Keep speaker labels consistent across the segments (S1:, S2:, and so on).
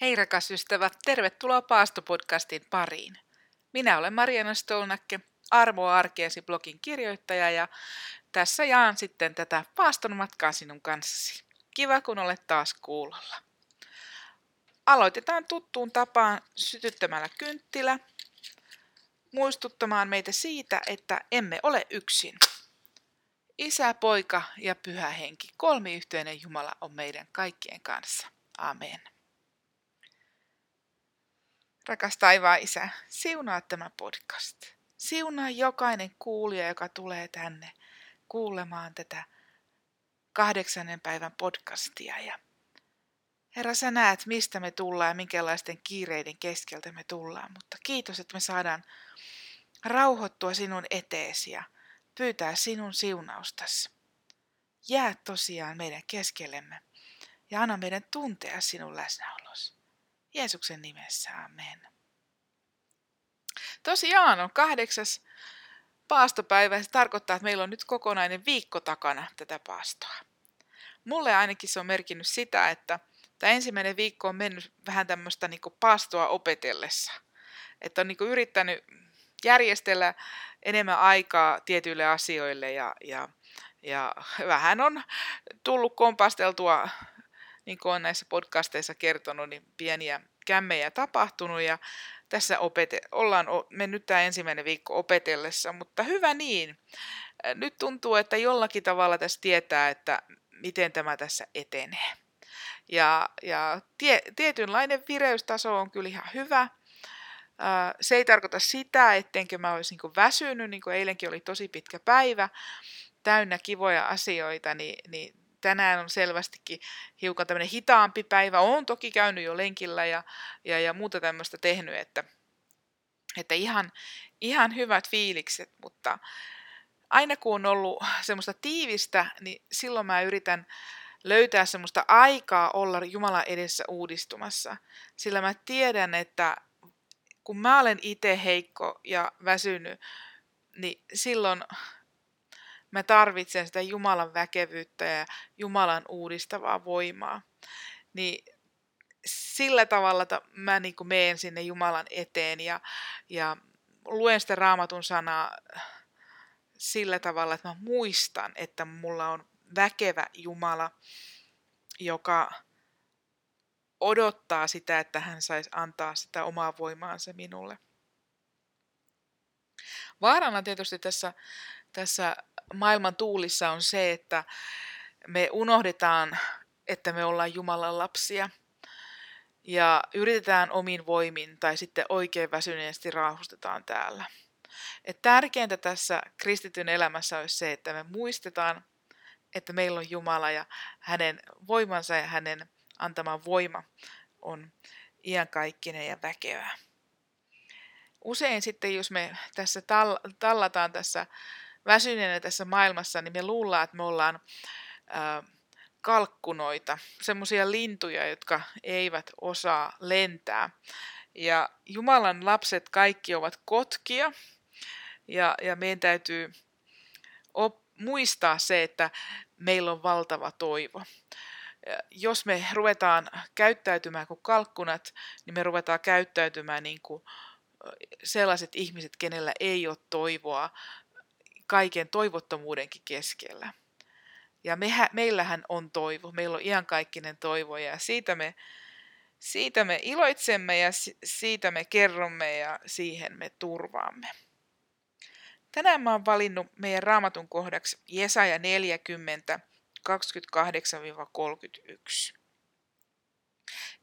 S1: Hei rakas ystävä, tervetuloa Paastopodcastin pariin. Minä olen Mariana Stolnakke, Armo Arkeesi blogin kirjoittaja ja tässä jaan sitten tätä paaston matkaa sinun kanssasi. Kiva kun olet taas kuulolla. Aloitetaan tuttuun tapaan sytyttämällä kynttilä, muistuttamaan meitä siitä, että emme ole yksin. Isä, poika ja pyhä henki, kolmiyhteinen Jumala on meidän kaikkien kanssa. Amen. Rakas taivaan isä, siunaa tämä podcast. Siunaa jokainen kuulija, joka tulee tänne kuulemaan tätä kahdeksannen päivän podcastia. Ja Herra, sä näet, mistä me tullaan ja minkälaisten kiireiden keskeltä me tullaan, mutta kiitos, että me saadaan rauhoittua sinun eteesi ja pyytää sinun siunaustasi. Jää tosiaan meidän keskellemme ja anna meidän tuntea sinun läsnäolos. Jeesuksen nimessä, amen. Tosiaan on kahdeksas paastopäivä. Se tarkoittaa, että meillä on nyt kokonainen viikko takana tätä paastoa. Mulle ainakin se on merkinnyt sitä, että tämä ensimmäinen viikko on mennyt vähän tämmöistä niin paastoa opetellessa. Että on niin yrittänyt järjestellä enemmän aikaa tietyille asioille ja, ja, ja vähän on tullut kompasteltua niin kuin on näissä podcasteissa kertonut, niin pieniä kämmejä tapahtunut ja tässä opete- ollaan mennyt tämä ensimmäinen viikko opetellessa, mutta hyvä niin. Nyt tuntuu, että jollakin tavalla tässä tietää, että miten tämä tässä etenee. Ja, ja tie, tietynlainen vireystaso on kyllä ihan hyvä. Se ei tarkoita sitä, ettenkö mä olisi niin väsynyt, niin kuin eilenkin oli tosi pitkä päivä, täynnä kivoja asioita, niin, niin tänään on selvästikin hiukan tämmöinen hitaampi päivä. Olen toki käynyt jo lenkillä ja, ja, ja muuta tämmöistä tehnyt, että, että ihan, ihan hyvät fiilikset, mutta aina kun on ollut semmoista tiivistä, niin silloin mä yritän löytää semmoista aikaa olla Jumalan edessä uudistumassa. Sillä mä tiedän, että kun mä olen itse heikko ja väsynyt, niin silloin Mä tarvitsen sitä Jumalan väkevyyttä ja Jumalan uudistavaa voimaa. Niin sillä tavalla että mä niin kuin meen sinne Jumalan eteen ja, ja luen sitä raamatun sanaa sillä tavalla, että mä muistan, että mulla on väkevä Jumala, joka odottaa sitä, että hän saisi antaa sitä omaa voimaansa minulle. Vaarana tietysti tässä, tässä maailman tuulissa on se, että me unohdetaan, että me ollaan Jumalan lapsia ja yritetään omin voimin tai sitten oikein väsyneesti raahustetaan täällä. Et tärkeintä tässä kristityn elämässä olisi se, että me muistetaan, että meillä on Jumala ja hänen voimansa ja hänen antama voima on iankaikkinen ja väkevä. Usein sitten, jos me tässä tallataan tässä väsyneenä tässä maailmassa, niin me luullaan, että me ollaan ää, kalkkunoita, semmoisia lintuja, jotka eivät osaa lentää. Ja Jumalan lapset kaikki ovat kotkia, ja, ja meidän täytyy op, muistaa se, että meillä on valtava toivo. Jos me ruvetaan käyttäytymään kuin kalkkunat, niin me ruvetaan käyttäytymään niin kuin sellaiset ihmiset, kenellä ei ole toivoa kaiken toivottomuudenkin keskellä. Ja mehä, meillähän on toivo, meillä on iankaikkinen toivo ja siitä me, siitä me iloitsemme ja siitä me kerromme ja siihen me turvaamme. Tänään mä oon valinnut meidän raamatun kohdaksi Jesaja 40, 28-31.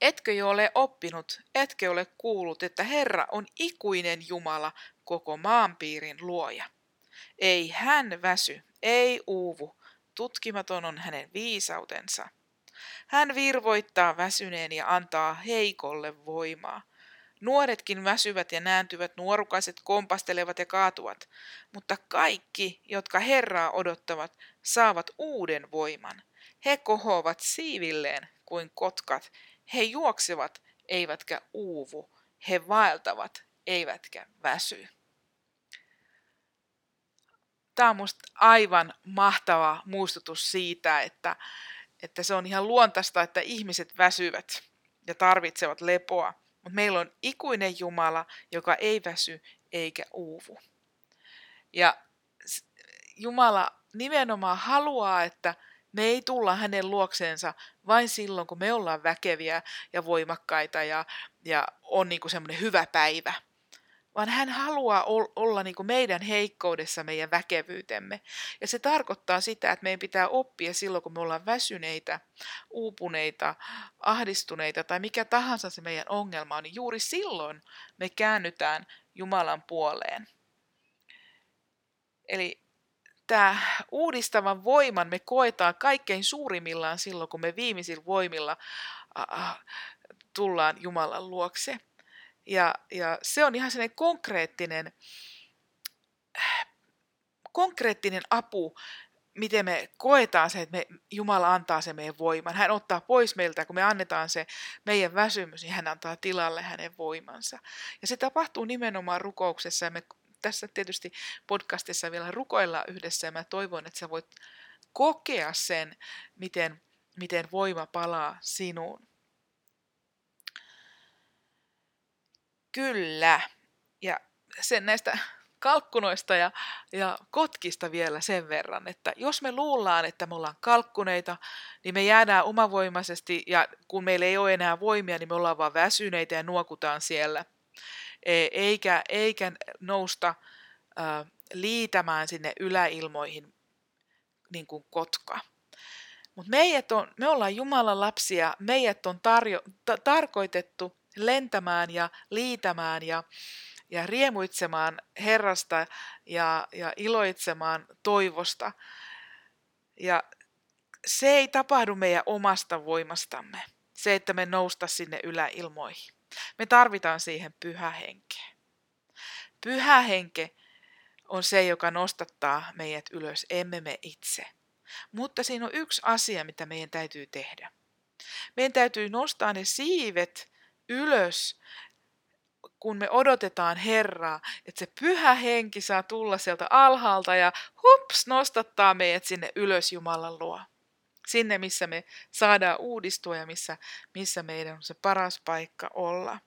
S1: Etkö jo ole oppinut, etkö ole kuullut, että Herra on ikuinen Jumala, koko maanpiirin luoja. Ei hän väsy, ei uuvu, tutkimaton on hänen viisautensa. Hän virvoittaa väsyneen ja antaa heikolle voimaa. Nuoretkin väsyvät ja nääntyvät, nuorukaiset kompastelevat ja kaatuvat, mutta kaikki, jotka Herraa odottavat, saavat uuden voiman. He kohoavat siivilleen kuin kotkat, he juoksevat eivätkä uuvu, he vaeltavat eivätkä väsy. Tämä on minusta aivan mahtava muistutus siitä, että, että se on ihan luontaista, että ihmiset väsyvät. ja tarvitsevat lepoa, mutta meillä on ikuinen Jumala, joka ei väsy eikä uuvu. Ja Jumala nimenomaan haluaa, että me ei tulla hänen luokseensa vain silloin, kun me ollaan väkeviä ja voimakkaita ja, ja on niin semmoinen hyvä päivä, vaan hän haluaa olla niin kuin meidän heikkoudessa meidän väkevyytemme. Ja se tarkoittaa sitä, että meidän pitää oppia silloin, kun me ollaan väsyneitä, uupuneita, ahdistuneita tai mikä tahansa se meidän ongelma on, niin juuri silloin me käännytään Jumalan puoleen. Eli tämä uudistavan voiman me koetaan kaikkein suurimmillaan silloin, kun me viimeisillä voimilla tullaan Jumalan luokse. Ja, ja se on ihan sellainen konkreettinen, konkreettinen apu, miten me koetaan se, että me, Jumala antaa se meidän voiman. Hän ottaa pois meiltä, kun me annetaan se meidän väsymys, niin hän antaa tilalle hänen voimansa. Ja se tapahtuu nimenomaan rukouksessa. Ja me tässä tietysti podcastissa vielä rukoillaan yhdessä ja mä toivon, että sä voit kokea sen, miten, miten voima palaa sinuun. Kyllä. Ja sen näistä kalkkunoista ja, ja kotkista vielä sen verran, että jos me luullaan, että me ollaan kalkkuneita, niin me jäädään omavoimaisesti ja kun meillä ei ole enää voimia, niin me ollaan vaan väsyneitä ja nuokutaan siellä. E, eikä, eikä nousta ä, liitämään sinne yläilmoihin niin kuin kotka. Mutta on, me ollaan Jumalan lapsia, meidät on tarjo, ta, tarkoitettu lentämään ja liitämään ja, ja riemuitsemaan Herrasta ja, ja iloitsemaan toivosta. Ja se ei tapahdu meidän omasta voimastamme, se, että me nousta sinne yläilmoihin. Me tarvitaan siihen pyhä henkeä. Pyhä henke on se, joka nostattaa meidät ylös, emme me itse. Mutta siinä on yksi asia, mitä meidän täytyy tehdä. Meidän täytyy nostaa ne siivet ylös, kun me odotetaan Herraa, että se pyhä henki saa tulla sieltä alhaalta ja hups, nostattaa meidät sinne ylös Jumalan luo. Sinne, missä me saadaan uudistua ja missä, missä meidän on se paras paikka olla.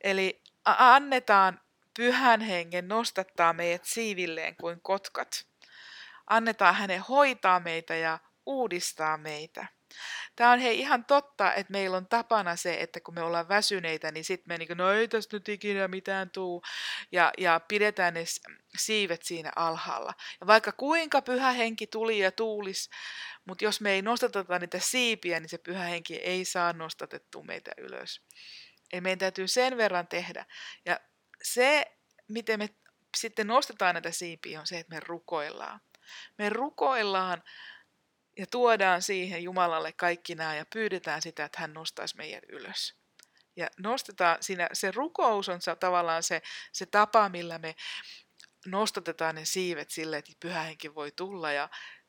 S1: Eli annetaan pyhän hengen nostattaa meidät siivilleen kuin kotkat. Annetaan hänen hoitaa meitä ja uudistaa meitä. Tämä on hei ihan totta, että meillä on tapana se, että kun me ollaan väsyneitä, niin sitten me niin kuin, no ei tästä nyt ikinä mitään tuu, ja, ja pidetään ne siivet siinä alhaalla. Ja vaikka kuinka pyhä henki tuli ja tuulis, mutta jos me ei nostateta niitä siipiä, niin se pyhä henki ei saa nostatettua meitä ylös. Eli meidän täytyy sen verran tehdä. Ja se, miten me sitten nostetaan näitä siipiä, on se, että me rukoillaan. Me rukoillaan ja tuodaan siihen Jumalalle kaikki nämä ja pyydetään sitä, että hän nostaisi meidät ylös. Ja nostetaan siinä, se rukous on tavallaan se, se tapa, millä me nostatetaan ne siivet sille, että pyhä henki voi tulla ja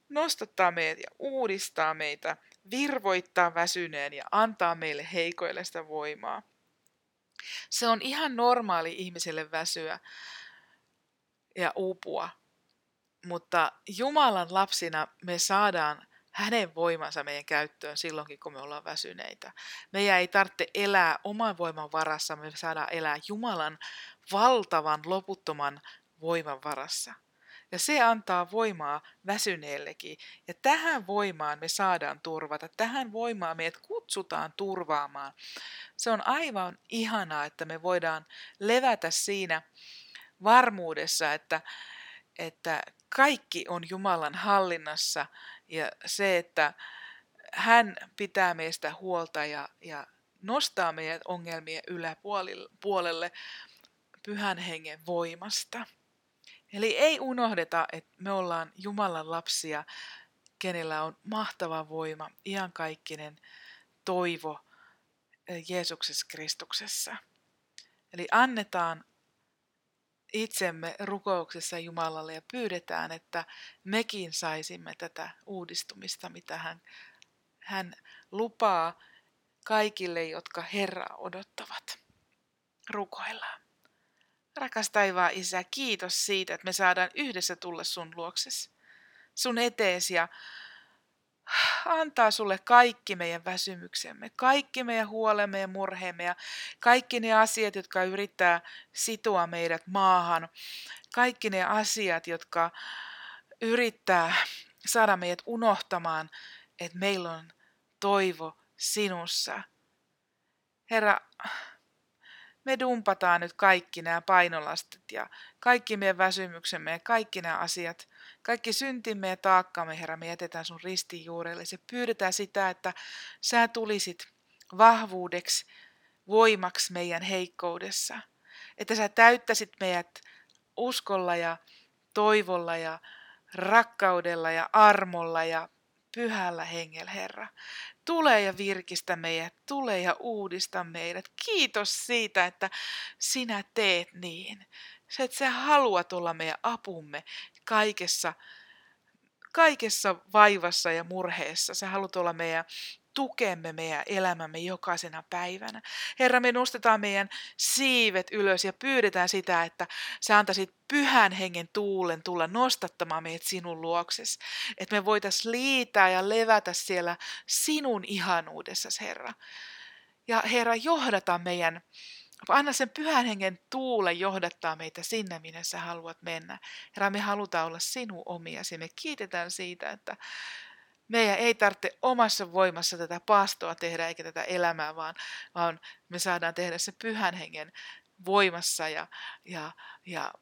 S1: nostattaa meidät ja uudistaa meitä, virvoittaa väsyneen ja antaa meille heikoille sitä voimaa. Se on ihan normaali ihmiselle väsyä ja uupua, mutta Jumalan lapsina me saadaan hänen voimansa meidän käyttöön silloinkin, kun me ollaan väsyneitä. Meidän ei tarvitse elää oman voiman varassa, me saadaan elää Jumalan valtavan, loputtoman voiman varassa. Ja se antaa voimaa väsyneellekin. Ja tähän voimaan me saadaan turvata. Tähän voimaan meidät kutsutaan turvaamaan. Se on aivan ihanaa, että me voidaan levätä siinä varmuudessa, että, että kaikki on Jumalan hallinnassa ja se, että hän pitää meistä huolta ja, ja nostaa meidät ongelmien yläpuolelle pyhän hengen voimasta. Eli ei unohdeta, että me ollaan Jumalan lapsia, kenellä on mahtava voima, iankaikkinen toivo Jeesuksessa Kristuksessa. Eli annetaan itsemme rukouksessa Jumalalle ja pyydetään, että mekin saisimme tätä uudistumista, mitä hän, hän lupaa kaikille, jotka Herraa odottavat. Rukoillaan. Rakas taivaan Isä, kiitos siitä, että me saadaan yhdessä tulla sun luoksesi, sun eteesi ja antaa sulle kaikki meidän väsymyksemme, kaikki meidän huolemme ja murheemme ja kaikki ne asiat, jotka yrittää sitoa meidät maahan, kaikki ne asiat, jotka yrittää saada meidät unohtamaan, että meillä on toivo sinussa. Herra, me dumpataan nyt kaikki nämä painolastit ja kaikki meidän väsymyksemme ja kaikki nämä asiat, kaikki syntimme ja taakkamme, Herra, me jätetään sun ristin juurelle. Se pyydetään sitä, että sä tulisit vahvuudeksi, voimaksi meidän heikkoudessa. Että sä täyttäisit meidät uskolla ja toivolla ja rakkaudella ja armolla ja pyhällä hengellä, Herra. Tule ja virkistä meidät, tule ja uudista meidät. Kiitos siitä, että sinä teet niin. Se, että sä haluat olla meidän apumme kaikessa, kaikessa vaivassa ja murheessa. Sä haluat olla meidän tukemme meidän elämämme jokaisena päivänä. Herra, me nostetaan meidän siivet ylös ja pyydetään sitä, että sä antaisit pyhän hengen tuulen tulla nostattamaan meidät sinun luokses. Että me voitaisiin liitää ja levätä siellä sinun ihanuudessasi, Herra. Ja Herra, johdata meidän Anna sen pyhän hengen tuule johdattaa meitä sinne, minne sä haluat mennä. Herra, me halutaan olla sinun omiasi. Me kiitetään siitä, että meidän ei tarvitse omassa voimassa tätä paastoa tehdä eikä tätä elämää, vaan, vaan me saadaan tehdä se pyhän hengen voimassa ja, ja, ja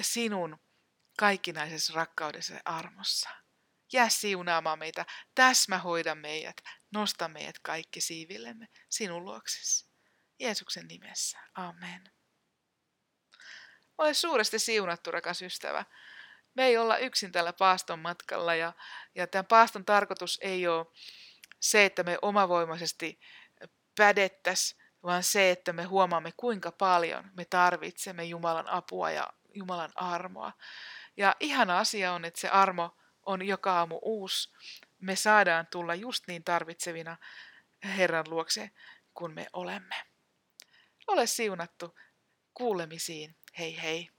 S1: sinun kaikkinaisessa rakkaudessa ja armossa. Jää siunaamaan meitä, täsmä hoida meidät, nosta meidät kaikki siivillemme sinun luoksesi. Jeesuksen nimessä. Amen. Ole suuresti siunattu, rakas ystävä me ei olla yksin tällä paaston matkalla ja, ja tämän paaston tarkoitus ei ole se, että me omavoimaisesti pädettäisiin, vaan se, että me huomaamme kuinka paljon me tarvitsemme Jumalan apua ja Jumalan armoa. Ja ihana asia on, että se armo on joka aamu uusi. Me saadaan tulla just niin tarvitsevina Herran luokse, kun me olemme. Ole siunattu kuulemisiin. Hei hei.